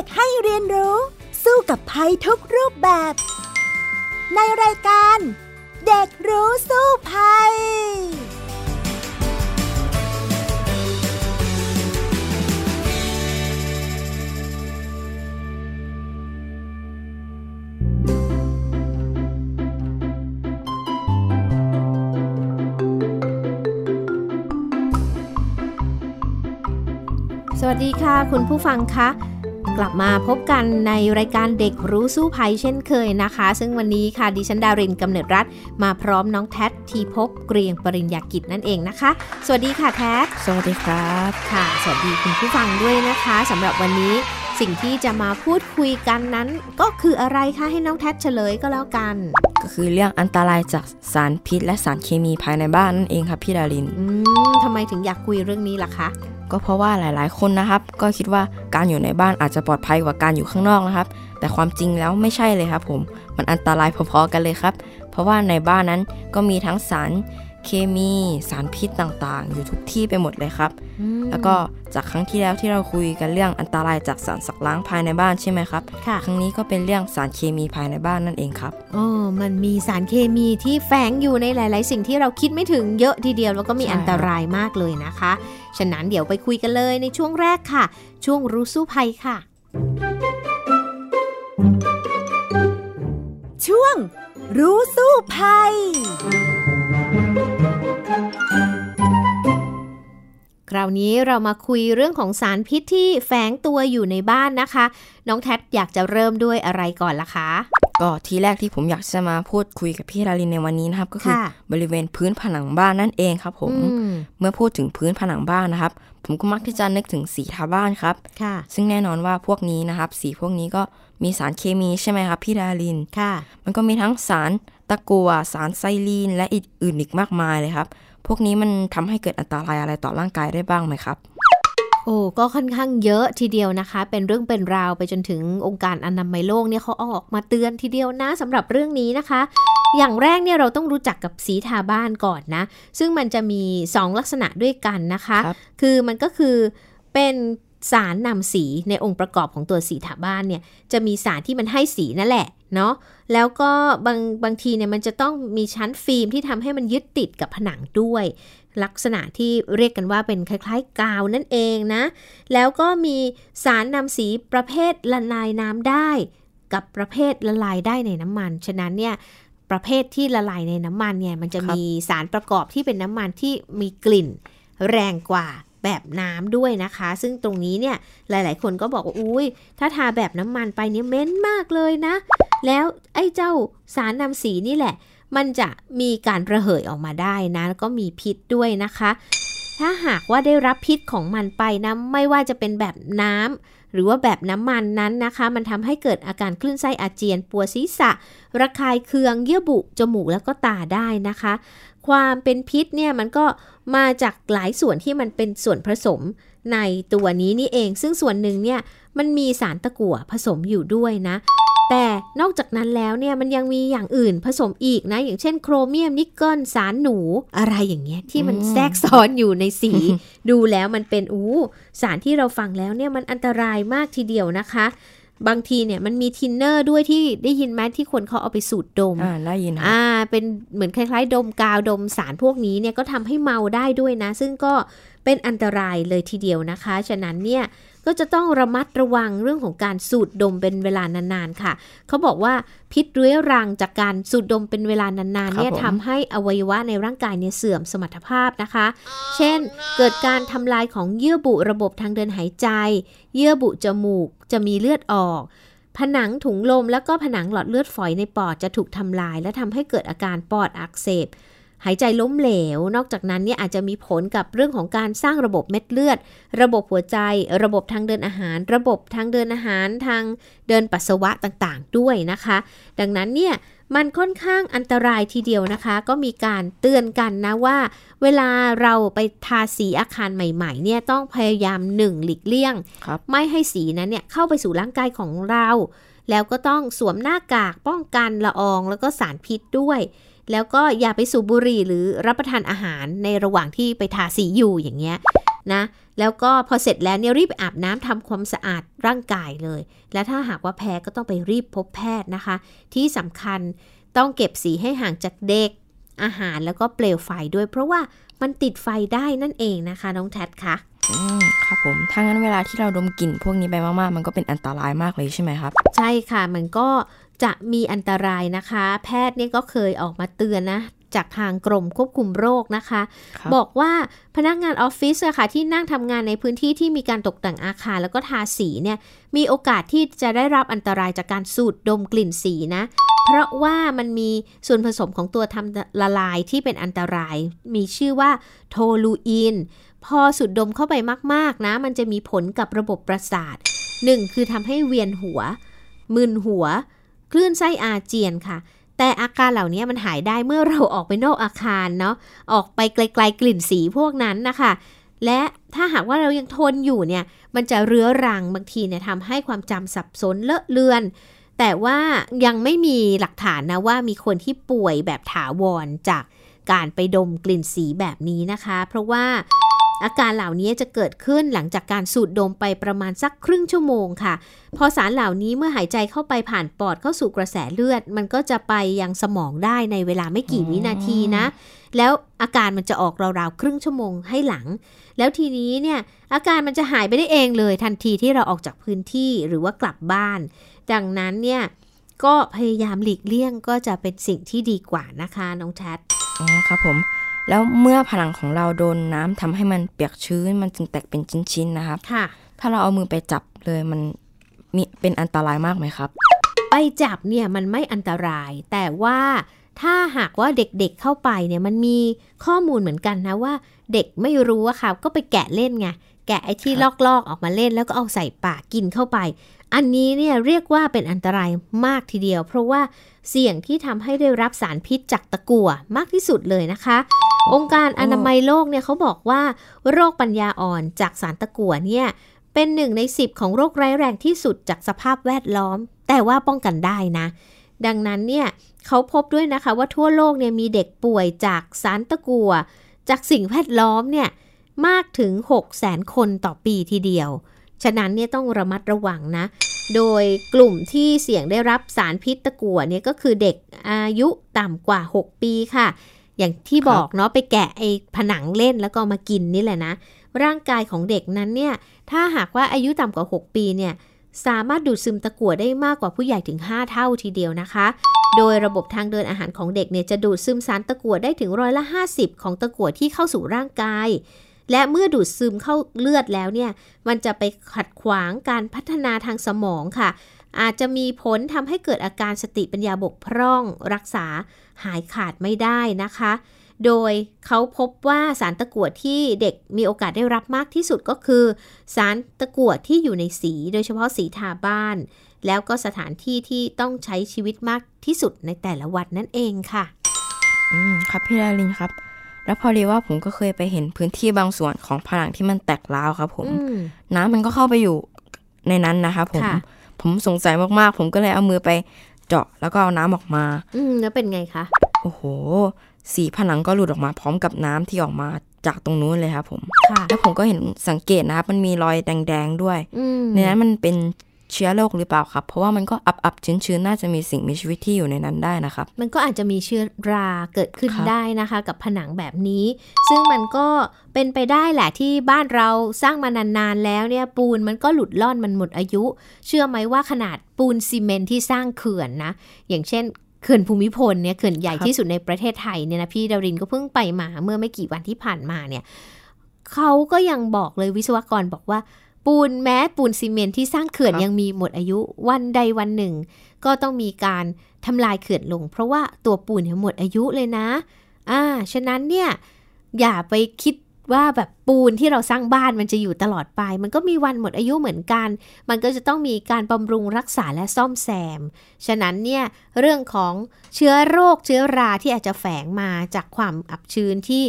ด็กให้เรียนรู้ สู้กับภัยทุกรูปแบบ ในรายการ เด็กรู้สู้ภัยสวัสดีค่ะ คุณผู้ฟังคะ กลับมาพบกันในรายการเด็กรู้สู้ภัยเช่นเคยนะคะ ซึ่งวันนี้ค่ะดิฉันดารินกำเนิดรัฐ มาพร้อมน้องแท็ทีพบเกรียงปริญญากิจนั่นเองนะคะ สวัสดีค่ะแท็สวัสดีครับค่ะ สวัสดีคุณผู้ฟังด้วยนะคะสำหรับวันนี้สิ่งที่จะมาพูดคุยกันนั้น ก็คืออะไรคะให้น้องแท็เฉลยก็แล้วกัน ก็คือเรื่องอันตรายจากสารพิษ และสารเคมีภายในบ้านนั่นเองครับพี่ดารินอืมทำไมถึงอยากคุยเรื่องนี้ล่ะคะ ก็เพราะว่าหลาย ๆ คนนะครับ ก็คิดว่าการอยู่ในบ้านอาจจะปลอดภัยกว่าการอยู่ข้างนอกนะครับ แต่ความจริงแล้วไม่ใช่เลยครับผม มันอันตรายพอๆกันเลยครับ เพราะว่าในบ้านนั้นก็มีทั้งสาร เคมีสารพิษต่างๆ อยู่ทุกที่ไปหมดเลยครับ แล้วก็จากครั้งที่แล้วที่เราคุยกันเรื่องอันตรายจากสารสักล้างภายในบ้านใช่ไหมครับครั้งนี้ก็เป็นเรื่องสารเคมีภายในบ้านนั่นเองครับอ๋อมันมีสารเคมีที่แฝงอยู่ในหลาย ๆ สิ่งที่เราคิดไม่ถึงเยอะทีเดียวแล้วก็มีอันตรายมากเลยนะคะ ฉะนั้นเดี๋ยวไปคุยกันเลยในช่วงแรกค่ะ ช่วงรู้สู้ภัยค่ะ ช่วงรู้สู้ภัยาวนี้เรามาคุยเรื่องของสารพิษที่แฝงตัวอยู่ในบ้านนะคะ น้องแท็อยากจะเริ่มด้วยอะไรก่อนล่ะคะ ก็ทีแรกที่ผมอยากจะมาพูดคุยกับพี่ดารินในวันนี้นะครับ ก็คือบริเวณพื้นผนังบ้านนั่นเองครับ ผมมเมื่อพูดถึงพื้นผนังบ้านนะครับ ผมก็มักที่จะนึกถึงสีทาบ้านครับค่ะ ซึ่งแน่นอนว่าพวกนี้นะครับ สีพวกนี้ก็มีสารเคมีใช่ไหมครับพี่ดารินค่ะ มันก็มีทั้งสารตะกัวสารไซลีนและอื่นอีกมากมายเลยครับ พวกนี้มันทำให้เกิดอันตรายอะไรต่อร่างกายได้บ้างไหมครับ โอ้ก็ค่อนข้างเยอะทีเดียวนะคะ เป็นเรื่องเป็นราวไปจนถึงองค์การอนามัยโลกเนี่ยเขาออกมาเตือนทีเดียวนะสำหรับเรื่องนี้นะคะ อย่างแรกเนี่ยเราต้องรู้จักกับสีทาบ้านก่อนนะ ซึ่งมันจะมี 2 ลักษณะด้วยกันนะคะคคือมันก็คือเป็น สารนำสีในองค์ประกอบของตัวสีทาบ้านเนี่ยจะมีสารที่มันให้สีนั่นแหละเนาะแล้วก็บางบางทีเนี่ยมันจะต้องมีชั้นฟิล์มที่ทำให้มันยึดติดกับผนังด้วย ลักษณะที่เรียกกันว่าเป็นคล้ายๆ กาวนั่นเองนะ แล้วก็มีสารนำสีประเภทละลายน้ำได้ กับประเภทละลายได้ในน้ำมัน ฉะนั้นเนี่ยประเภทที่ละลายในน้ำมันเนี่ยมันจะมีสารประกอบที่เป็นน้ำมันที่มีกลิ่นแรงกว่า แบบน้ำด้วยนะคะ ซึ่งตรงนี้เนี่ยหลาย ๆ คนก็บอกว่าอุ้ยถ้าทาแบบน้ำมันไปเนี่ยเม้นมากเลยนะ แล้วไอ้เจ้าสารนำสีนี่แหละ มันจะมีการระเหยออกมาได้นะแล้วก็มีพิษด้วยนะคะ ถ้าหากว่าได้รับพิษของมันไปนะไม่ว่าจะเป็นแบบน้ำ หรือว่าแบบน้ำมันนั้นนะคะ มันทำให้เกิดอาการคลื่นไส้อาเจียนปวดศีรษะ ระคายเคืองเยื่อบุจมูกแล้วก็ตาได้นะคะ ความเป็นพิษเนี่ยมันก็มาจากหลายส่วนที่มันเป็นส่วนผสมในตัวนี้นี่เอง ซึ่งส่วนหนึ่งเนี่ยมันมีสารตะกั่วผสมอยู่ด้วยนะ แต่นอกจากนั้นแล้วเนี่ยมันยังมีอย่างอื่นผสมอีกนะ อย่างเช่นโครเมียมนิกเกิลสารหนูอะไรอย่างเงี้ยที่มันแทรกซ้อนอยู่ในสี ดูแล้วมันเป็นอู้สารที่เราฟังแล้วเนี่ยมันอันตรายมากทีเดียวนะคะ บางทีเนี่ยมันมีทินเนอร์ด้วยที่ได้ยินไหมที่คนเขาเอาไปสูดดมอ่าได้ยินอ่าเป็นเหมือนคล้ายๆ ดมกาวดมสารพวกนี้เนี่ยก็ทำให้เมาได้ด้วยนะ ซึ่งก็เป็นอันตรายเลยทีเดียวนะคะ ฉะนั้นเนี่ย ก็จะต้องระมัดระวังเรื่องของการสูดดมเป็นเวลานานๆค่ะ เขาบอกว่าพิษเรื้อรังจากการสูดดมเป็นเวลานานๆเนี่ยทำให้อวัยวะในร่างกายเนี่ยเสื่อมสมรรถภาพนะคะ เช่น เกิดการทำลายของเยื่อบุระบบทางเดินหายใจ เยื่อบุจมูกจะมีเลือดออกผนังถุงลม แล้วก็ผนังหลอดเลือดฝอยในปอดจะถูกทำลาย และทำให้เกิดอาการปอดอักเสบ หายใจล้มเหลว นอกจากนั้นเนี่ยอาจจะมีผลกับเรื่องของการสร้างระบบเม็ดเลือด ระบบหัวใจ ระบบทางเดินอาหาร ระบบทางเดินอาหารทางเดินปัสสาวะต่างๆ ด้วยนะคะ ดังนั้นเนี่ยมันค่อนข้างอันตรายทีเดียวนะคะ ก็มีการเตือนกันนะว่า เวลาเราไปทาสีอาคารใหม่ๆเนี่ยต้องพยายามหนึ่งหลีกเลี่ยง ไม่ให้สีนั้นเนี่ยเข้าไปสู่ร่างกายของเรา แล้วก็ต้องสวมหน้ากากป้องกันละอองแล้วก็สารพิษด้วย แล้วก็อย่าไปสูบบุหรี่หรือรับประทานอาหารในระหว่างที่ไปทาสีอยู่อย่างเงี้ยนะแล้วก็พอเสร็จแล้วเนี่ยรีบอาบน้ำทำความสะอาดร่างกายเลย และถ้าหากว่าแพ้ก็ต้องไปรีบพบแพทย์นะคะ ที่สำคัญต้องเก็บสีให้ห่างจากเด็ก อาหารแล้วก็เปลวไฟด้วย เพราะว่ามันติดไฟได้นั่นเองนะคะ น้องแท็ดคะอืมครับผมถ้างั้นเวลาที่เราดมกลิ่นพวกนี้ไปมากๆ มันก็เป็นอันตรายมากเลยใช่ไหมครับ ใช่ค่ะ มันก็ จะมีอันตรายนะคะ แพทย์เนี่ยก็เคยออกมาเตือนนะจากทางกรมควบคุมโรคนะคะครับบอกว่าพนักงานออฟฟิศอะค่ะที่นั่งทำงานในพื้นที่ที่มีการตกแต่งอาคารแล้วก็ทาสีเนี่ยมีโอกาสที่จะได้รับอันตรายจากการสูดดมกลิ่นสีนะ เพราะว่ามันมีส่วนผสมของตัวทำละลายที่เป็นอันตราย มีชื่อว่าโทลูอิน พอสูดดมเข้าไปมากๆนะ มันจะมีผลกับระบบประสาทหนึ่งคือทำให้เวียนหัวมึนหัว คลื่นไส้อาเจียนค่ะ แต่อาการเหล่านี้มันหายได้เมื่อเราออกไปนอกอาคารเนาะออกไปไกลๆกลิ่นสีพวกนั้นนะคะและถ้าหากว่าเรายังทนอยู่เนี่ย มันจะเรื้อรังบางทีเนี่ยทำให้ความจำสับสนเลอะเลือน แต่ว่ายังไม่มีหลักฐานนะว่ามีคนที่ป่วยแบบถาวรจากการไปดมกลิ่นสีแบบนี้นะคะ เพราะว่า อาการเหล่านี้จะเกิดขึ้นหลังจากการสูดดมไปประมาณสักครึ่งชั่วโมงค่ะ พอสารเหล่านี้เมื่อหายใจเข้าไปผ่านปอดเข้าสู่กระแสเลือด มันก็จะไปยังสมองได้ในเวลาไม่กี่วินาทีนะ แล้วอาการมันจะออกราวๆครึ่งชั่วโมงให้หลัง แล้วทีนี้เนี่ยอาการมันจะหายไปได้เองเลย ทันทีที่เราออกจากพื้นที่หรือว่ากลับบ้าน ดังนั้นเนี่ยก็พยายามหลีกเลี่ยงก็จะเป็นสิ่งที่ดีกว่านะคะน้องแชทอ๋อครับผม แล้วเมื่อผนังของเราโดนน้ำทำให้มันเปียกชื้น มันจึงแตกเป็นชิ้นๆนะครับค่ะ ถ้าเราเอามือไปจับเลยมันมีเป็นอันตรายมากไหมครับ ไปจับเนี่ยมันไม่อันตราย แต่ว่าถ้าหากว่าเด็กๆเข้าไปเนี่ยมันมีข้อมูลเหมือนกันนะว่า เด็กไม่รู้อะค่ะก็ไปแกะเล่นไง แกะไอ้ที่ครับลอกๆออกมาเล่นแล้วก็เอาใส่ปากกินเข้าไป อันนี้เนี่ยเรียกว่าเป็นอันตรายมากทีเดียว เพราะว่าเสี่ยงที่ทำให้ได้รับสารพิษจากตะกั่วมากที่สุดเลยนะคะ องค์การอนามัยโลกเนี่ยเขาบอกว่า โรคปัญญาอ่อนจากสารตะกั่วเนี่ยเป็นหนึ่งใน 10 ของโรคร้ายแรงที่สุดจากสภาพแวดล้อม แต่ว่าป้องกันได้นะ ดังนั้นเนี่ยเขาพบด้วยนะคะว่าทั่วโลกเนี่ยมีเด็กป่วยจากสารตะกั่วจากสิ่งแวดล้อมเนี่ย มากถึง 6 0แสนคนต่อปีทีเดียว ฉะนั้นเนี่ยต้องระมัดระวังนะ โดยกลุ่มที่เสี่ยงได้รับสารพิษตะกั่วเนี่ยก็คือเด็กอายุต่ำกว่า 6 ปีค่ะ อย่างที่ครับบอกเนาะไปแกะไอ้ผนังเล่นแล้วก็เอามากินนี่แหละนะ ร่างกายของเด็กนั้นเนี่ยถ้าหากว่าอายุต่ำกว่า 6 ปีเนี่ยสามารถดูดซึมตะกั่วได้มากกว่าผู้ใหญ่ถึง 5 เท่าทีเดียวนะคะ โดยระบบทางเดินอาหารของเด็กเนี่ยจะดูดซึมสารตะกั่วได้ถึงร้อยละ 50 ของตะกั่วที่เข้าสู่ร่างกาย และเมื่อดูดซึมเข้าเลือดแล้วเนี่ยมันจะไปขัดขวางการพัฒนาทางสมองค่ะ อาจจะมีผลทำให้เกิดอาการสติปัญญาบกพร่อง รักษาหายขาดไม่ได้นะคะ โดยเขาพบว่าสารตะกั่วที่เด็กมีโอกาสได้รับมากที่สุดก็คือ สารตะกั่วที่อยู่ในสี โดยเฉพาะสีทาบ้าน แล้วก็สถานที่ที่ต้องใช้ชีวิตมากที่สุดในแต่ละวันนั่นเองค่ะ อืมครับพี่ดารินครับ แล้วพอดีว่าผมก็เคยไปเห็นพื้นที่บางส่วนของผนังที่มันแตกร้าวครับ ผมอืมน้ำมันก็เข้าไปอยู่ในนั้นนะครับผมค่ะผมสงสัยมากๆ ผมก็เลยเอามือไปเจาะแล้วก็เอาน้ำออกมา อืมแล้วเป็นไงคะโอ้โห สีผนังก็หลุดออกมาพร้อมกับน้ำที่ออกมาจากตรงนู้นเลยครับผมค่ะแล้วผมก็เห็นสังเกตนะครับมันมีรอยแดงๆด้วยอืมในนั้นมันเป็น เชื้อโรคหรือเปล่าครับ เพราะว่ามันก็อับๆชื้นๆน่าจะมีสิ่งมีชีวิตที่อยู่ในนั้นได้นะครับ มันก็อาจจะมีเชื้อราเกิดขึ้นครับได้นะคะ กับผนังแบบนี้ ซึ่งมันก็เป็นไปได้แหละที่บ้านเราสร้างมานานๆแล้วเนี่ยปูนมันก็หลุดล่อนมันหมดอายุ เชื่อไหมว่าขนาดปูนซีเมนต์ที่สร้างเขื่อนนะ อย่างเช่นเขื่อนภูมิพลเนี่ยเขื่อนใหญ่ครับที่สุดในประเทศไทยเนี่ยนะพี่ดารินก็เพิ่งไปมาเมื่อไม่กี่วันที่ผ่านมาเนี่ยเขาก็ยังบอกเลยวิศวกรบอกว่า ปูนแม้ปูนซีเมนต์ที่สร้างเขื่อนยังมีหมดอายุวันใดวันหนึ่ง ก็ต้องมีการทำลายเขื่อนลง เพราะว่าตัวปูนเนี่ยหมดอายุเลยนะ อ่า ฉะนั้นเนี่ยอย่าไปคิด ว่าแบบปูนที่เราสร้างบ้านมันจะอยู่ตลอดไป มันก็มีวันหมดอายุเหมือนกัน มันก็จะต้องมีการบำรุงรักษาและซ่อมแซม ฉะนั้นเนี่ยเรื่องของเชื้อโรคเชื้อราที่อาจจะแฝงมาจากความอับชื้นที่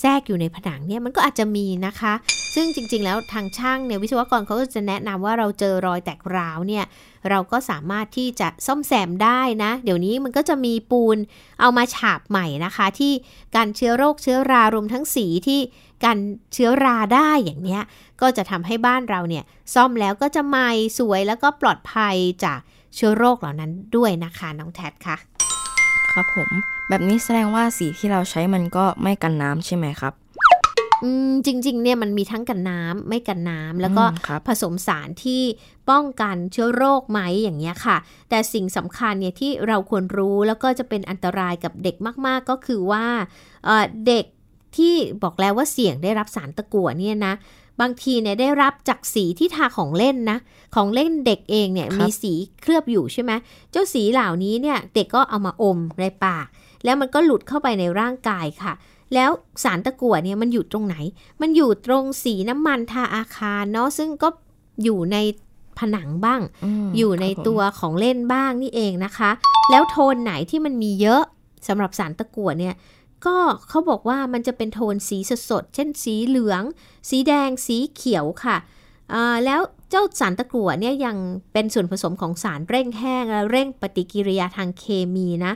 แทรกอยู่ในผนังเนี่ยมันก็อาจจะมีนะคะ ซึ่งจริงๆ แล้วทางช่างเนี่ยวิศวกรเขาก็จะแนะนำว่าเราเจอรอยแตกร้าวเนี่ยเราก็สามารถที่จะซ่อมแซมได้นะ เดี๋ยวนี้มันก็จะมีปูนเอามาฉาบใหม่นะคะ ที่การเชื้อโรคเชื้อรารวมทั้งสีที่ การเชื้อราได้อย่างเนี้ยก็จะทำให้บ้านเราเนี่ยซ่อมแล้วก็จะใหม่สวยแล้วก็ปลอดภัยจากเชื้อโรคเหล่านั้นด้วยนะคะน้องแท็ค่ะครับผม แบบนี้แสดงว่าสีที่เราใช้มันก็ไม่กันน้ำใช่ไหมครับอืมจริง ๆ เนี่ยมันมีทั้งกันน้ำไม่กันน้ำแล้วก็อืมครับผสมสารที่ป้องกันเชื้อโรคไหมอย่างเงี้ยค่ะ แต่สิ่งสำคัญเนี่ยที่เราควรรู้แล้วก็จะเป็นอันตรายกับเด็กมาก ๆ ก็คือว่าเอ่อเด็ก ที่บอกแล้วว่าเสี่ยงได้รับสารตะกั่วเนี่ยนะ บางทีเนี่ยได้รับจากสีที่ทาของเล่นนะ ของเล่นเด็กเองเนี่ยครับมีสีเคลือบอยู่ใช่ไหมเจ้าสีเหล่านี้เนี่ยเด็กก็เอามาอมในปาก แล้วมันก็หลุดเข้าไปในร่างกายค่ะแล้วสารตะกั่วเนี่ยมันอยู่ตรงไหน มันอยู่ตรงสีน้ำมันทาอาคารเนาะซึ่งก็อยู่ในผนังบ้างมอยู่ในครับผมตัวของเล่นบ้างนี่เองนะคะ แล้วโทนไหนที่มันมีเยอะสำหรับสารตะกั่วเนี่ย ก็เขาบอกว่ามันจะเป็นโทนสีสดๆเช่นสีเหลือง สีแดง สีเขียวค่ะอ่าแล้วเจ้าสารตะกั่วเนี่ยยังเป็นส่วนผสมของสารเร่งแห้งและเร่งปฏิกิริยาทางเคมีนะ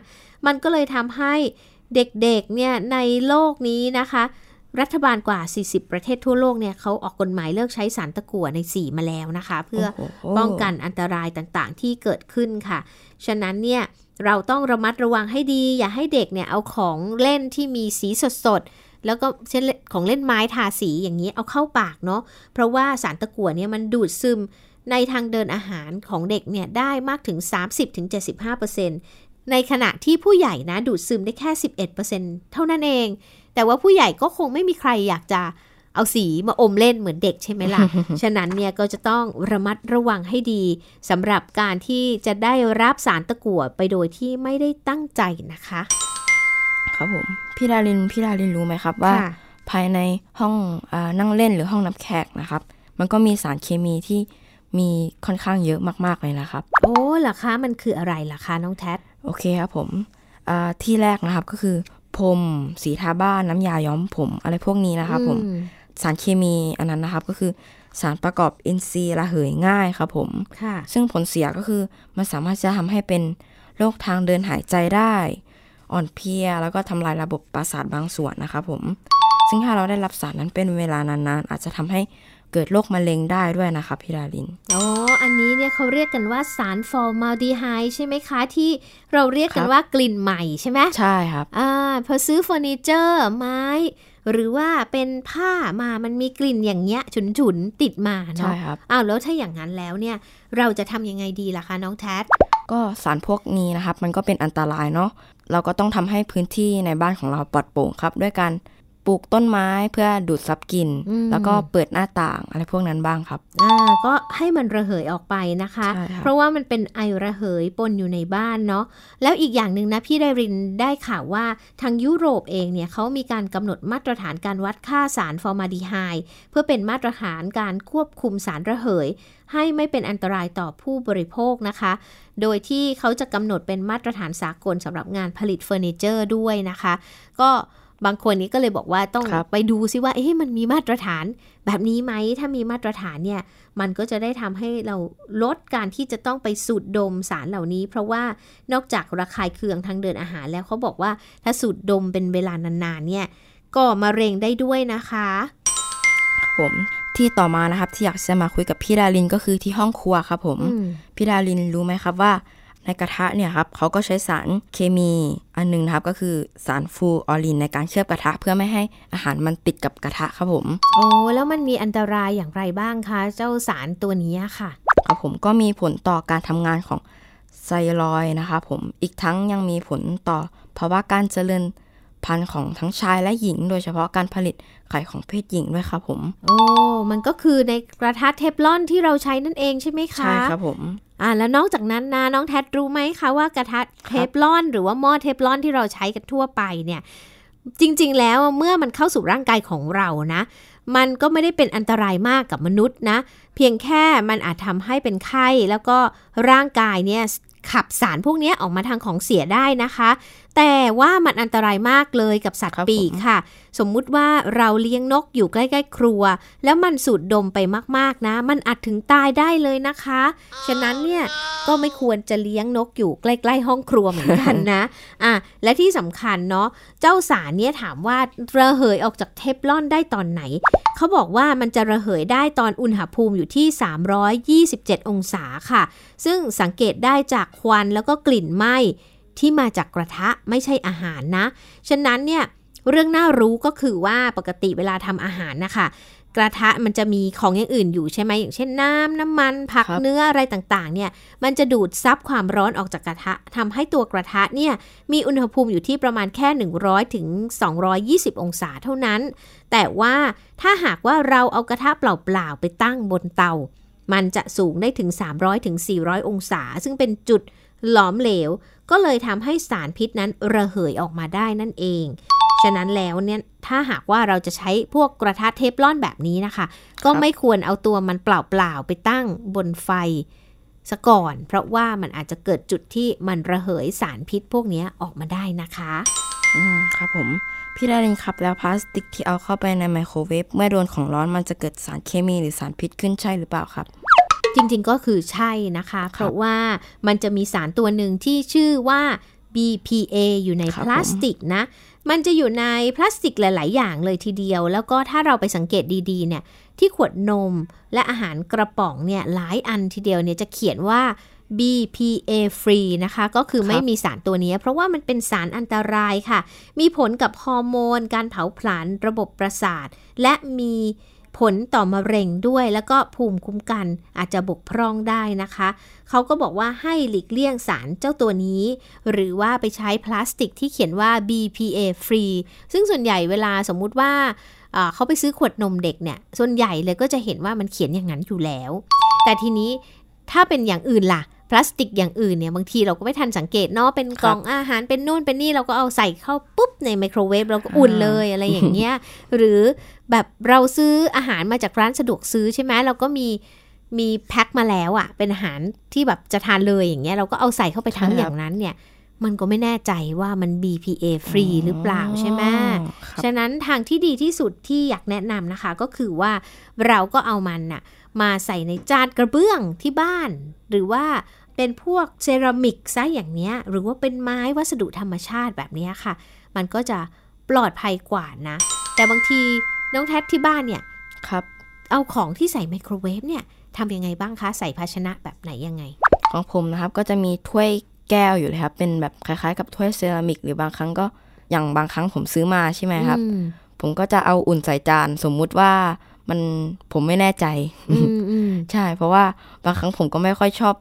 มันก็เลยทำให้เด็กๆเนี่ยในโลกนี้นะคะ รัฐบาลกว่า 40 ประเทศทั่วโลกเนี่ยเขาออกกฎหมายเลิกใช้สารตะกั่วในสีมาแล้วนะคะ เพื่อโโหป้องกันอันตรายต่างๆที่เกิดขึ้นค่ะ ฉะนั้นเนี่ย เราต้องระมัดระวังให้ดี อย่าให้เด็กเนี่ยเอาของเล่นที่มีสีสดๆแล้วก็เช่นของเล่นไม้ทาสีอย่างนี้เอาเข้าปากเนาะเพราะว่าสารตะกั่วเนี่ยมันดูดซึมในทางเดินอาหารของเด็กเนี่ยได้มากถึง 30-75%ในขณะที่ผู้ใหญ่นะดูดซึมได้แค่ 11%เท่านั้นเอง แต่ว่าผู้ใหญ่ก็คงไม่มีใครอยากจะ เอาสีมาอมเล่นเหมือนเด็กใช่ไหมล่ะ ฉะนั้นเนี่ยก็จะต้องระมัดระวังให้ดีสำหรับการที่จะได้รับสารตะกั่วไปโดยที่ไม่ได้ตั้งใจนะคะ ครับผม พี่ดารินพี่ดารินรู้ไหมครับว่าค่ะภายในห้องอานั่งเล่นหรือห้องนับแขกนะครับ มันก็มีสารเคมีที่มีค่อนข้างเยอะมากๆเลยนะครับ โอ้เหรอคะมันคืออะไรล่ะคะน้องแท็ดโอเคครับผมอ่าที่แรกนะครับก็คือพรมสีทาบ้านน้ำยาย้อมผมอะไรพวกนี้นะครับผมอื สารเคมีอันนั้นนะครับก็คือสารประกอบอินทรีย์ระเหยง่ายครับผมค่ะซึ่งผลเสียก็คือมันสามารถจะทำให้เป็นโรคทางเดินหายใจได้ อ่อนเพลียแล้วก็ทำลายระบบประสาทบางส่วนนะครับผม ซึ่งถ้าเราได้รับสารนั้นเป็นเวลานานๆ อาจจะทำให้เกิดโรคมะเร็งได้ด้วยนะครับพี่ดาริน อ๋อ อันนี้เนี่ยเขาเรียกกันว่าสารฟอร์มาลดีไฮด์ใช่ไหมคะ ที่เราเรียกกันครับว่ากลิ่นใหม่ใช่ไหมใช่ครับ อ่าพอซื้อเฟอร์นิเจอร์ไม้ หรือว่าเป็นผ้ามามันมีกลิ่นอย่างเงี้ยฉุนๆติดมาใช่เนาะครับอ้าวแล้วถ้าอย่างนั้นแล้วเนี่ย เราจะทำยังไงดีล่ะคะน้องแท็ดก็สารพวกนี้นะครับ มันก็เป็นอันตรายเนาะเราก็ต้องทำให้พื้นที่ในบ้านของเราปลอดโปร่งครับ ด้วยการ ปลูกต้นไม้เพื่อดูดซับกลิ่นอืมแล้วก็เปิดหน้าต่างอะไรพวกนั้นบ้างครับอ่าก็ให้มันระเหยออกไปนะคะใช่ครับเพราะว่ามันเป็นไอระเหยปนอยู่ในบ้านเนาะแล้วอีกอย่างหนึ่งนะพี่ไดรินได้ข่าวว่าทางยุโรปเองเนี่ยเขามีการกำหนดมาตรฐานการวัดค่าสารฟอร์มาลดีไฮด์เพื่อเป็นมาตรฐานการควบคุมสารระเหย ให้ไม่เป็นอันตรายต่อผู้บริโภคนะคะ โดยที่เขาจะกำหนดเป็นมาตรฐานสากลสำหรับงานผลิตเฟอร์นิเจอร์ด้วยนะคะ ก็ บางคนนี้ก็เลยบอกว่าต้องครับไปดูซิว่าเอ๊ะมันมีมาตรฐานแบบนี้ไหมถ้ามีมาตรฐานเนี่ย มันก็จะได้ทำให้เราลดการที่จะต้องไปสูดดมสารเหล่านี้ เพราะว่านอกจากระคายเคืองทางเดินอาหารแล้วเขาบอกว่าถ้าสูดดมเป็นเวลานานๆเนี่ยก็มะเร็งได้ด้วยนะคะผมที่ต่อมานะครับที่อยากจะมาคุยกับพี่ดารินก็คือที่ห้องครัวครับผมอืมพี่ดารินรู้ไหมครับว่า ในกระทะเนี่ยครับเขาก็ใช้สารเคมีอันหนึงนะครับก็คือสารฟูออรินในการเคลือบกระทะเพื่อไม่ให้อาหารมันติดกับกระทะครับผมโอ้แล้วมันมีอันตรายอย่างไรบ้างคะ เจ้าสารตัวนี้ค่ะครับผมก็มีผลต่อการทำงานของไซรอยด์นะครับผมอีกทั้งยังมีผลต่อภาวะการเจริญ พันธุ์ของทั้งชายและหญิง โดยเฉพาะการผลิตไข่ของเพศหญิงด้วยครับผม โอ้ มันก็คือในกระทะเทฟลอนที่เราใช้นั่นเองใช่ไหมคะ ใช่ครับผมอ่าแล้วนอกจากนั้นนะน้องแทดรู้ไหมคะว่ากระทะเทฟลอน หรือว่าหม้อเทฟลอนที่เราใช้กันทั่วไปเนี่ยจริง ๆ แล้วเมื่อมันเข้าสู่ร่างกายของเรานะ มันก็ไม่ได้เป็นอันตรายมากกับมนุษย์นะ เพียงแค่มันอาจทำให้เป็นไข้แล้วก็ร่างกายเนี่ยขับสารพวกเนี้ยออกมาทางของเสียได้นะคะ แแต่ว่ามันอันตรายมากเลยกับสัตว์ครับปีกผมค่ะ สมมุติว่าเราเลี้ยงนกอยู่ใกล้ ๆ ครัว แล้วมันสูดดมไปมากๆนะ มันอาจถึงตายได้เลยนะคะ ฉะนั้นเนี่ยก็ไม่ควรจะเลี้ยงนกอยู่ใกล้ ๆ ห้องครัวเหมือนกันนะอะและที่สำคัญเนาะเจ้าสารเนี่ยถามว่าระเหยออกจากเทฟลอนได้ตอนไหน เขาบอกว่ามันจะระเหยได้ตอนอุณหภูมิอยู่ที่ 327 องศาค่ะ ซึ่งสังเกตได้จากควันแล้วก็กลิ่นไหม้ ที่มาจากกระทะไม่ใช่อาหารนะ ฉะนั้นเนี่ยเรื่องน่ารู้ก็คือว่าปกติเวลาทำอาหารนะคะ กระทะมันจะมีของอย่างอื่นอยู่ใช่ไหมอย่างเช่นน้ำน้ำมัน ผักครับเนื้ออะไรต่างๆ เนี่ยมันจะดูดซับความร้อนออกจากกระทะทำให้ตัวกระทะเนี่ยมีอุณหภูมิอยู่ที่ประมาณแค่ 100ถึง220 องศาเท่านั้น แต่ว่าถ้าหากว่าเราเอากระทะเปล่าๆไปตั้งบนเตา มันจะสูงได้ถึง 300ถึง400 องศา ซึ่งเป็นจุดหลอมเหลว ก็เลยทำให้สารพิษนั้นระเหยออกมาได้นั่นเอง ฉะนั้นแล้วเนี่ยถ้าหากว่าเราจะใช้พวกกระทะเทฟลอนแบบนี้นะคะ ก็ไม่ควรเอาตัวมันเปล่าๆไปตั้งบนไฟซะก่อน เพราะว่ามันอาจจะเกิดจุดที่มันระเหยสารพิษพวกนี้ออกมาได้นะคะ อืมครับผม พี่ดารินครับแล้วพลาสติกที่เอาเข้าไปในไมโครเวฟเมื่อโดนของร้อนมันจะเกิดสารเคมีหรือสารพิษขึ้นใช่หรือเปล่าครับ จริงๆก็คือใช่นะคะ เพราะว่ามันจะมีสารตัวหนึ่งที่ชื่อว่า BPA อยู่ในครับพลาสติกนะ มันจะอยู่ในพลาสติกหลาย ๆ อย่างเลยทีเดียว แล้วก็ถ้าเราไปสังเกตดี ๆ เนี่ย ที่ขวดนมและอาหารกระป๋องเนี่ยหลายอันทีเดียวเนี่ยจะเขียนว่า BPA free นะคะ ก็คือไม่มีสารตัวนี้ เพราะว่ามันเป็นสารอันตรายค่ะ มีผลกับฮอร์โมน การเผาผลาญระบบประสาท และมี ผลต่อมะเร็งด้วย แล้วก็ภูมิคุ้มกันอาจจะบกพร่องได้นะคะ เขาก็บอกว่าให้หลีกเลี่ยงสารเจ้าตัวนี้ หรือว่าไปใช้พลาสติกที่เขียนว่า BPA free ซึ่งส่วนใหญ่เวลาสมมุติว่าเอ่อเขาไปซื้อขวดนมเด็กเนี่ย ส่วนใหญ่เลยก็จะเห็นว่ามันเขียนอย่างนั้นอยู่แล้ว แต่ทีนี้ถ้าเป็นอย่างอื่นล่ะ พลาสติกอย่างอื่นเนี่ยบางทีเราก็ไม่ทันสังเกตเนาะเป็นกล่องอาหารเป็นนู่นเป็นนี่เราก็เอาใส่เข้าปุ๊บในไมโครเวฟเราก็อุ่นเลยอะไรอย่างเงี้ยหรือแบบเราซื้ออาหารมาจากร้านสะดวกซื้อใช่ไหมเราก็มีมีแพ็คมาแล้วอะ่ะ เป็นอาหารที่แบบจะทานเลยอย่างเงี้ยเราก็เอาใส่เข้าไปทั้งอย่างนั้นเนี่ย มันก็ไม่แน่ใจว่ามัน BPA ฟรีหรือเปล่าใช่ไหมฉะนั้นทางที่ดีที่สุดที่อยากแนะนำนะคะ ก็คือว่าเราก็เอามันน่ะมาใส่ในจานกระเบื้องที่บ้าน หรือว่า เป็นพวกเซรามิกซะอย่างเนี้ย หรือว่าเป็นไม้วัสดุธรรมชาติแบบเนี้ยค่ะ มันก็จะปลอดภัยกว่านะ แต่บางทีน้องแท็บที่บ้านเนี่ยครับ เอาของที่ใส่ไมโครเวฟเนี่ยทำยังไงบ้างคะ ใส่ภาชนะแบบไหนยังไง ของผมนะครับก็จะมีถ้วยแก้วอยู่เลยครับ เป็นแบบคล้ายๆ กับถ้วยเซรามิก หรือบางครั้งก็อย่างบางครั้งผมซื้อมาใช่ไหมครับอืมผมก็จะเอาอุ่นใส่จานสมมุติว่ามันผมไม่แน่ใจอืมอืมใช่ เพราะว่าบางครั้งผมก็ไม่ค่อยชอบ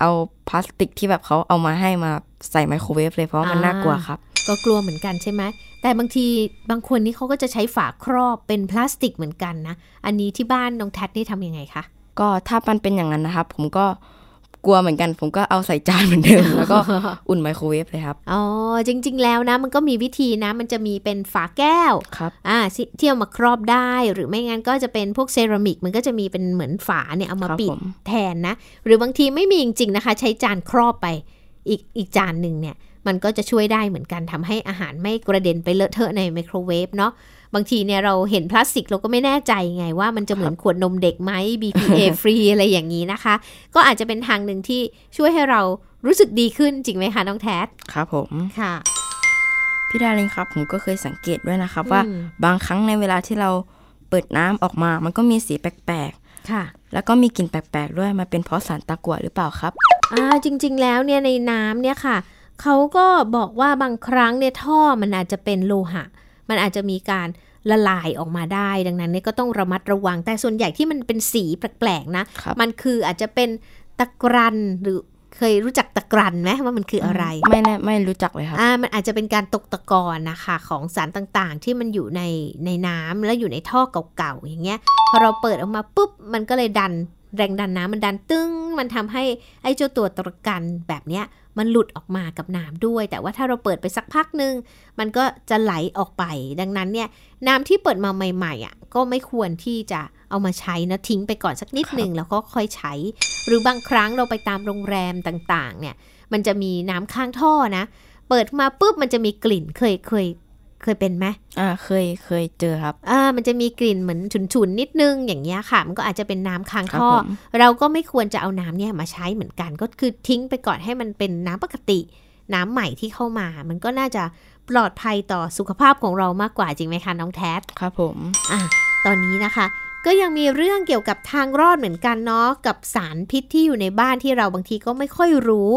เอาพลาสติกที่แบบเขาเอามาให้มาใส่ไมโครเวฟเลยเพราะว่ามันน่ากลัวครับ ก็กลัวเหมือนกันใช่ไหมแต่บางทีบางคนนี่เขาก็จะใช้ฝาครอบเป็นพลาสติกเหมือนกันนะ อันนี้ที่บ้านน้องแท็ดนี่ทำยังไงคะก็ถ้ามันเป็นอย่างนั้นนะครับ ผมก็ กลัวเหมือนกัน ผมก็เอาใส่จานเหมือนเดิม แล้วก็อุ่นไมโครเวฟเลยครับ อ๋อ จริง ๆ แล้วนะมันก็มีวิธีนะ มันจะมีเป็นฝาแก้วครับอ่าที่ที่เอามาครอบได้ หรือไม่งั้นก็จะเป็นพวกเซรามิก มันก็จะมีเป็นเหมือนฝาเนี่ยเอามาครับปิดผมแทนนะ หรือบางทีไม่มีจริงๆนะคะ ใช้จานครอบไปอีกอีกจานหนึ่งเนี่ย มันก็จะช่วยได้เหมือนกันทำให้อาหารไม่กระเด็นไปเลอะเทอะในไมโครเวฟเนาะ บางทีเนี่ยเราเห็นพลาสติกเราก็ไม่แน่ใจไงว่ามันจะเหมือนขวดนมเด็กไหม BPA ฟรีอะไรอย่างนี้นะคะ ก็อาจจะเป็นทางหนึ่งที่ช่วยให้เรารู้สึกดีขึ้นจริงไหมคะน้องแท็ดครับผมค่ะพี่ดารินครับผมก็เคยสังเกตด้วยนะครับว่าอืมบางครั้งในเวลาที่เราเปิดน้ำออกมา มันก็มีสีแปลกค่ะๆแล้วก็มีกลิ่นแปลกๆด้วยมันเป็นเพราะสารตะกั่วหรือเปล่าครับอ่าจริง ๆ แล้วเนี่ยในน้ำเนี่ยค่ะเขาก็บอกว่าบางครั้งเนี่ยท่อมันอาจจะเป็นโลหะ มันอาจจะมีการละลายออกมาได้ ดังนั้นเนี่ยก็ต้องระมัดระวัง แต่ส่วนใหญ่ที่มันเป็นสีแปลกๆนะครับมันคืออาจจะเป็นตะกรันหรือเคยรู้จักตะกรันไหมว่ามันคืออะไร ไม่แน่ไม่รู้จักเลยครับอ่ามันอาจจะเป็นการตกตะกอนนะคะของสารต่างๆ ที่มันอยู่ในในน้ำแล้วอยู่ในท่อเก่าๆอย่างเงี้ย พอเราเปิดออกมาปุ๊บมันก็เลยดัน แรงดันน้ำมันดันตึ้ง มันทำให้ไอ้เจ้าตัวตะกันแบบเนี้ยมันหลุดออกมากับน้ำด้วย แต่ว่าถ้าเราเปิดไปสักพักหนึ่งมันก็จะไหลออกไป ดังนั้นเนี่ยน้ำที่เปิดมาใหม่ๆอะก็ไม่ควรที่จะเอามาใช้นะทิ้งไปก่อนสักนิดหนึ่งแล้วก็ค่อยใช้ หรือบางครั้งเราไปตามโรงแรมต่างๆ เนี่ย มันจะมีน้ำข้างท่อนะ เปิดมาปุ๊บมันจะมีกลิ่นเคยเคย เคยเป็นไหมอ่าเคยเคยเจอครับอ่ามันจะมีกลิ่นเหมือนฉุนๆนิดนึงอย่างเงี้ยค่ะ มันก็อาจจะเป็นน้ำค้างครับท่อผมเราก็ไม่ควรจะเอาน้ำเนี่ยมาใช้เหมือนกัน ก็คือทิ้งไปก่อนให้มันเป็นน้ำปกติ น้ำใหม่ที่เข้ามา มันก็น่าจะปลอดภัยต่อสุขภาพของเรามากกว่าจริงไหมคะน้องแท็ดครับผมอะตอนนี้นะคะก็ยังมีเรื่องเกี่ยวกับทางรอดเหมือนกันเนาะกับสารพิษที่อยู่ในบ้านที่เราบางทีก็ไม่ค่อยรู้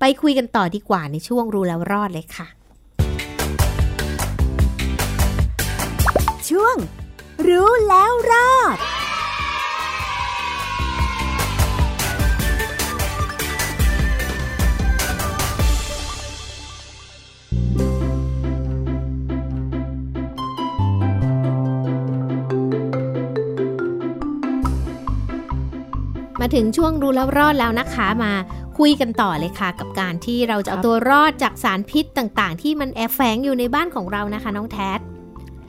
ไปคุยกันต่อดีกว่าในช่วงรู้แล้วรอดเลยค่ะ ช่วง รู้แล้วรอดมาถึงช่วงรู้แล้วรอดแล้วนะคะ มาคุยกันต่อเลยค่ะ กับการที่เราจะเอาตัวรอดจากสารพิษต่างๆ ที่มันแอบแฝงอยู่ในบ้านของเรานะคะ น้องแท็ด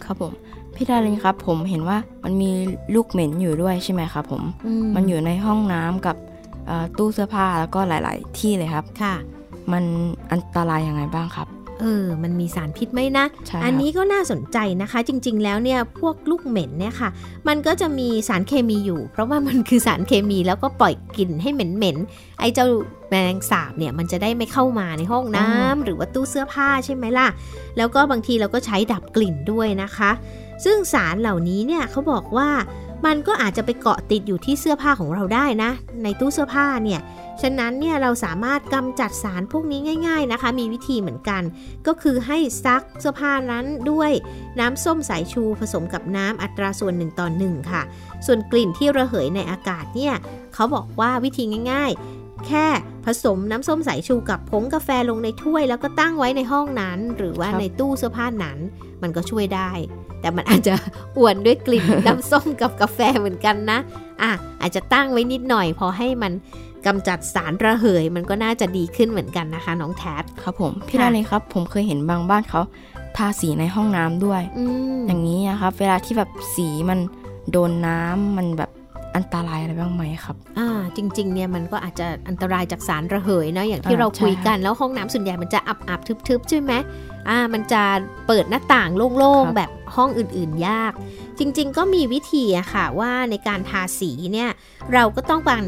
ครับผม พี่ดารินครับผมเห็นว่ามันมีลูกเหม็นอยู่ด้วยใช่ไหมครับผมมันอยู่ในห้องน้ำกับเอ่อตู้เสื้อผ้าแล้วก็หลาย ๆ ที่เลยครับค่ะ มันอันตรายยังไงบ้างครับ เออ มันมีสารพิษไหมนะใช่ครับอันนี้ก็น่าสนใจนะคะ จริง ๆ แล้วเนี่ยพวกลูกเหม็นเนี่ยค่ะ มันก็จะมีสารเคมีอยู่ เพราะว่ามันคือสารเคมีแล้วก็ปล่อยกลิ่นให้เหม็นๆไอ้เจ้าแมลงสาบเนี่ยมันจะได้ไม่เข้ามาในห้องน้ำหรือว่าตู้เสื้อผ้าใช่ไหมล่ะ แล้วก็บางทีเราก็ใช้ดับกลิ่นด้วยนะคะ ซึ่งสารเหล่านี้เนี่ยเขาบอกว่ามันก็อาจจะไปเกาะติดอยู่ที่เสื้อผ้าของเราได้นะ ในตู้เสื้อผ้าเนี่ย ฉะนั้นเนี่ยเราสามารถกำจัดสารพวกนี้ง่าย ๆนะคะ มีวิธีเหมือนกัน ก็คือให้ซักเสื้อผ้านั้นด้วยน้ำส้มสายชูผสมกับน้ำอัตราส่วน1ต่อ1ค่ะ ส่วนกลิ่นที่ระเหยในอากาศเนี่ยเขาบอกว่าวิธีง่ายๆ แค่ผสมน้ำส้มสายชูกับผงกาแฟลงในถ้วย แล้วก็ตั้งไว้ในห้องนั้น หรือว่าครับในตู้เสื้อผ้านั้น มันก็ช่วยได้ แต่มันอาจจะอวนด้วยกลิ่นน้ำส้มกับกาแฟเหมือนกันนะอะอาจจะตั้งไว้นิดหน่อย พอให้มันกำจัดสารระเหย มันก็น่าจะดีขึ้นเหมือนกันนะคะ น้องแท็บครับผมพี่ค่ะดารินครับ ผมเคยเห็นบางบ้านเขาทาสีในห้องน้ำด้วยอืมอย่างนี้นะครับ เวลาที่แบบสีมันโดนน้ำมันแบบ อันตรายอะไรบ้างไหมครับอ่าจริงๆเนี่ยมันก็อาจจะอันตรายจากสารระเหยนะอย่างที่อ่าเราคุยใช่กันแล้วห้องน้ำส่วนใหญ่มันจะอับอับๆทึบๆใช่ไหมอ่ามันจะเปิดหน้าต่างโล่งครับๆแบบห้องอื่นๆยาก จริง ๆ ก็มีวิธีอะค่ะว่าในการทาสีเนี่ยเราก็ต้องบัง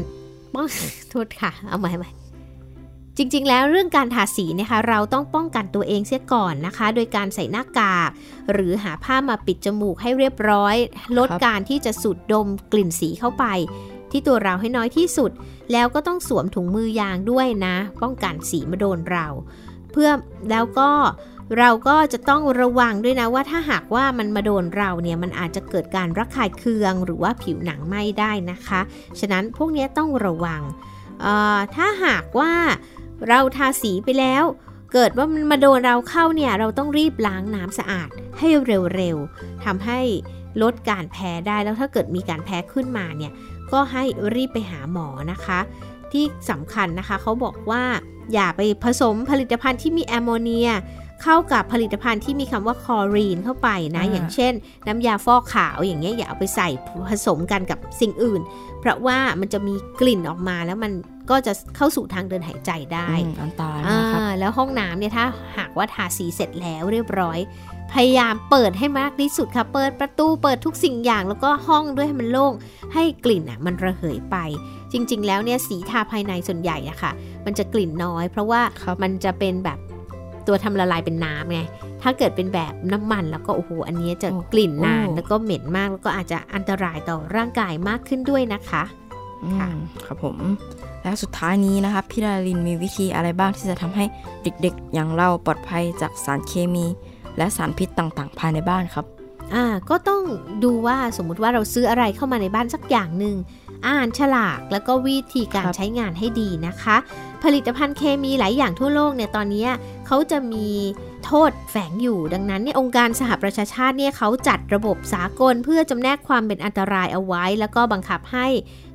ป้องโทษค่ะเอาใหม่ใหม่ จริงๆ แล้วเรื่องการทาสีเนะคะเราต้องป้องกันตัวเองเสียก่อนนะคะ โดยการใส่หน้ากาก หรือหาผ้ามาปิดจมูกให้เรียบร้อย ลดการที่จะสูดดมกลิ่นสีเข้าไป ที่ตัวเราให้น้อยที่สุด แล้วก็ต้องสวมถุงมือยางด้วยนะ ป้องกันสีมาโดนเรา เพื่อแล้วก็เราก็จะต้องระวังด้วยนะว่าถ้าหากว่ามันมาโดนเราเนี่ยมันอาจจะเกิดการระคายเคือง หรือว่าผิวหนังไหม้ได้นะคะ ฉะนั้นพวกนี้ต้องระวังเอ่อถ้าหากว่า เราทาสีไปแล้ว เกิดว่ามันมาโดนเราเข้าเนี่ย เราต้องรีบล้างน้ำสะอาดให้เร็วๆทำให้ลดการแพ้ได้แล้วถ้าเกิดมีการแพ้ขึ้นมาเนี่ย ก็ให้รีบไปหาหมอนะคะ ที่สำคัญนะคะเขาบอกว่าอย่าไปผสมผลิตภัณฑ์ที่มีแอมโมเนีย เข้ากับผลิตภัณฑ์ที่มีคำว่าคลอรีนเข้าไปนะอ่าอย่างเช่น น้ำยาฟอกขาวอย่างเงี้ยอย่าเอาไปใส่ผสมกันกับสิ่งอื่น เพราะว่ามันจะมีกลิ่นออกมาแล้วมันก็จะเข้าสู่ทางเดินหายใจได้อืมอันตรายอ่มากครับาแล้วห้องน้ำเนี่ยถ้าหากว่าทาสีเสร็จแล้วเรียบร้อย พยายามเปิดให้มากที่สุดค่ะ เปิดประตูเปิดทุกสิ่งอย่าง แล้วก็ห้องด้วยให้มันโล่งให้กลิ่นอะมันระเหยไป จริง ๆ แล้วเนี่ยสีทาภายในส่วนใหญ่อะค่ะ มันจะกลิ่นน้อย เพราะว่าครับมันจะเป็นแบบ ตัวทำละลายเป็นน้ำไง ถ้าเกิดเป็นแบบน้ำมันแล้วก็โอ้โหอันเนี้ยจะโอ้กลิ่นนานโอ้แล้วก็เหม็นมากแล้วก็อาจจะอันตรายต่อร่างกายมากขึ้นด้วยนะคะอืค่ะมครับผม แล้วสุดท้ายนี้นะครับพี่ดารินมีวิธีอะไรบ้างที่จะทำให้เด็กๆ อย่างเราปลอดภัยจากสารเคมี และสารพิษต่างๆ ภายในบ้านครับอ่าก็ต้องดูว่าสมมุติว่าเราซื้ออะไรเข้ามาในบ้านสักอย่างหนึ่งอ่านฉลากแล้วก็วิธีการครับใช้งานให้ดีนะคะ ผลิตภัณฑ์เคมีหลายอย่างทั่วโลกเนี่ยตอนนี้ เขาจะมีโทษแฝงอยู่ ดังนั้นเนี่ยองค์การสหประชาชาติเนี่ยเขาจัดระบบสากลเพื่อจำแนกความเป็นอันตรายเอาไว้ แล้วก็บังคับให้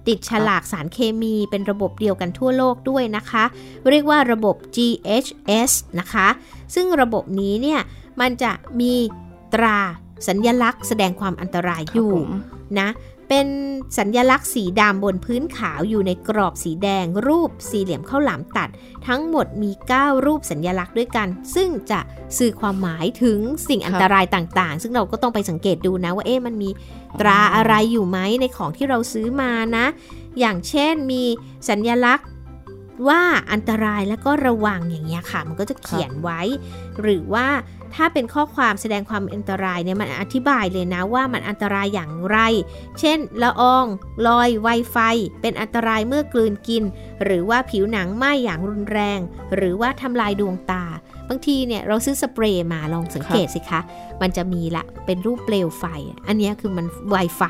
ติดฉลากสารเคมีเป็นระบบเดียวกันทั่วโลกด้วยนะคะ เรียกว่าระบบ GHS นะคะ ซึ่งระบบนี้เนี่ยมันจะมีตราสัญญลักษณ์แสดงความอันตรายคอรับยู่ผมนะ เป็นสัญญลักษณ์สีดำบนพื้นขาวอยู่ในกรอบสีแดง รูปสี่เหลี่ยมข้าวหลามตัด ทั้งหมดมี 9 รูปสัญญลักษณ์ด้วยกัน ซึ่งจะสื่อความหมายถึงสิ่งอันตรายต่างๆ ซึ่งเราก็ต้องไปสังเกตดูนะว่าเอ๊ะมันมีตราอะไรอยู่ไหมในของที่เราซื้อมานะ อย่างเช่นมีสัญญลักษณ์ว่าอันตรายแล้วก็ระวังอย่างเงี้ยค่ะ มันก็จะเขียนไว้ หรือว่า ถ้าเป็นข้อความแสดงความอันตรายเนี่ยมันอธิบายเลยนะว่ามันอันตรายอย่างไร เช่น ละออง ลอย ไวไฟ เป็นอันตรายเมื่อกลืนกิน หรือว่าผิวหนังไหม้อย่างรุนแรง หรือว่าทำลายดวงตา บางทีเนี่ยเราซื้อสเปรย์มาลองสังเกตสิคะ มันจะมีละเป็นรูปเปลวไฟ อันนี้คือมันไวไฟ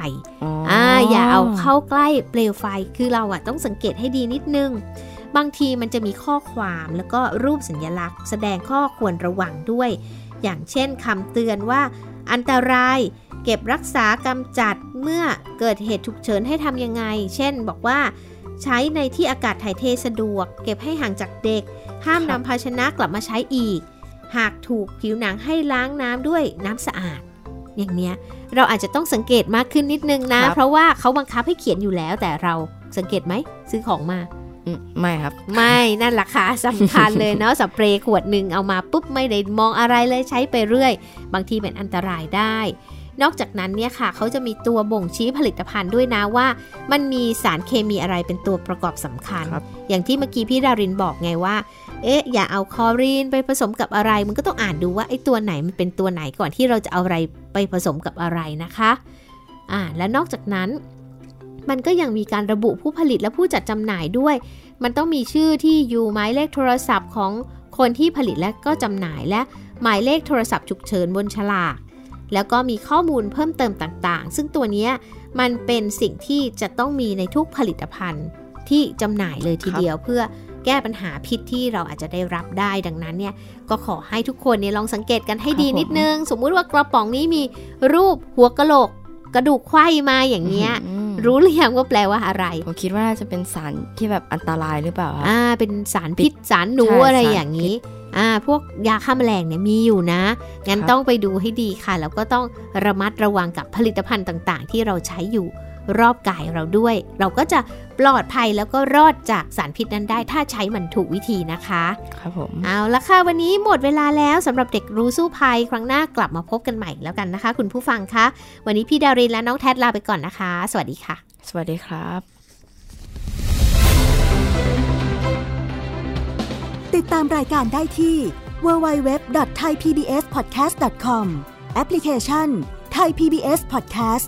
อ่าอย่าเอาเข้าใกล้เปลวไฟ คือเราอะต้องสังเกตให้ดีนิดนึงบางทีมันจะมีข้อความแล้วก็รูปสัญลักษณ์ แสดงข้อควรระวังด้วย อย่างเช่นคำเตือนว่า อันตราย เก็บรักษากำจัดเมื่อเกิดเหตุฉุกเฉินให้ทำยังไง เช่น บอกว่า ใช้ในที่อากาศถ่ายเทสะดวก เก็บให้ห่างจากเด็ก ห้ามครับนำภาชนะกลับมาใช้อีก หากถูกผิวหนังให้ล้างน้ำด้วยน้ำสะอาดอย่างเนี้ยเราอาจจะต้องสังเกตมากขึ้นนิดนึงนะครับเพราะว่าเขาบังคับให้เขียนอยู่แล้วแต่เราสังเกตไหมซื้อของมาอืม ไม่ครับ ไม่นั่นราคาสำคัญเลยเนาะสเปรย์ขวดหนึ่งเอามาปุ๊บไม่ได้มองอะไรเลยใช้ไปเรื่อย บางทีเป็นอันตรายได้ นอกจากนั้นเนี่ยค่ะเขาจะมีตัวบ่งชี้ผลิตภัณฑ์ด้วยนะว่า มันมีสารเคมีอะไรเป็นตัวประกอบสำคัญครับอย่างที่เมื่อกี้พี่ดารินบอกไงว่า เอ๊ะ อย่าเอาคลอรีนไปผสมกับอะไร มันก็ต้องอ่านดูว่าไอ้ตัวไหนมันเป็นตัวไหนก่อนที่เราจะเอาอะไรไปผสมกับอะไรนะคะ อ่าและนอกจากนั้น มันก็ยังมีการระบุผู้ผลิตและผู้จัดจำหน่ายด้วย มันต้องมีชื่อที่อยู่หมายเลขโทรศัพท์ของคนที่ผลิตและก็จำหน่ายและหมายเลขโทรศัพท์ฉุกเฉินบนฉลาก แล้วก็มีข้อมูลเพิ่มเติมต่างๆ ซึ่งตัวเนี้ยมันเป็นสิ่งที่จะต้องมีในทุกผลิตภัณฑ์ที่จำหน่ายเลยทีเดียวเพื่อแก้ปัญหาพิษที่เราอาจจะได้รับได้ดังนั้นเนี่ยก็ขอให้ทุกคนเนี่ยลองสังเกตกันให้ดีครับผมนิดนึง สมมุติว่ากระป๋องนี้มีรูปหัวกะโหลก กระดูกไขว้มาอย่างเงี้ยอืมรู้หรือยังว่าแปลว่าอะไร ผมคิดว่าน่าจะเป็นสารที่แบบอันตรายหรือเปล่าครับอ่า เป็นสารพิษสารหนูใช่อะไรสารอย่างนี้อ่าพวกยาฆ่าแมลงเนี่ยมีอยู่นะ งั้นครับต้องไปดูให้ดีค่ะ แล้วก็ต้องระมัดระวังกับผลิตภัณฑ์ต่าง ๆ ที่เราใช้อยู่ รอบกายเราด้วย เราก็จะปลอดภัยแล้วก็รอดจากสารพิษนั้นได้ ถ้าใช้มันถูกวิธีนะคะ ครับผม เอาละค่ะ วันนี้หมดเวลาแล้วสำหรับเด็กรู้สู้ภัย ครั้งหน้ากลับมาพบกันใหม่แล้วกันนะคะ คุณผู้ฟังคะ วันนี้พี่ดารินและน้องแทดลาไปก่อนนะคะ สวัสดีค่ะ สวัสดีครับ ติดตามรายการได้ที่ www.thaipbspodcast.com แอปพลิเคชัน Thai PBS Podcast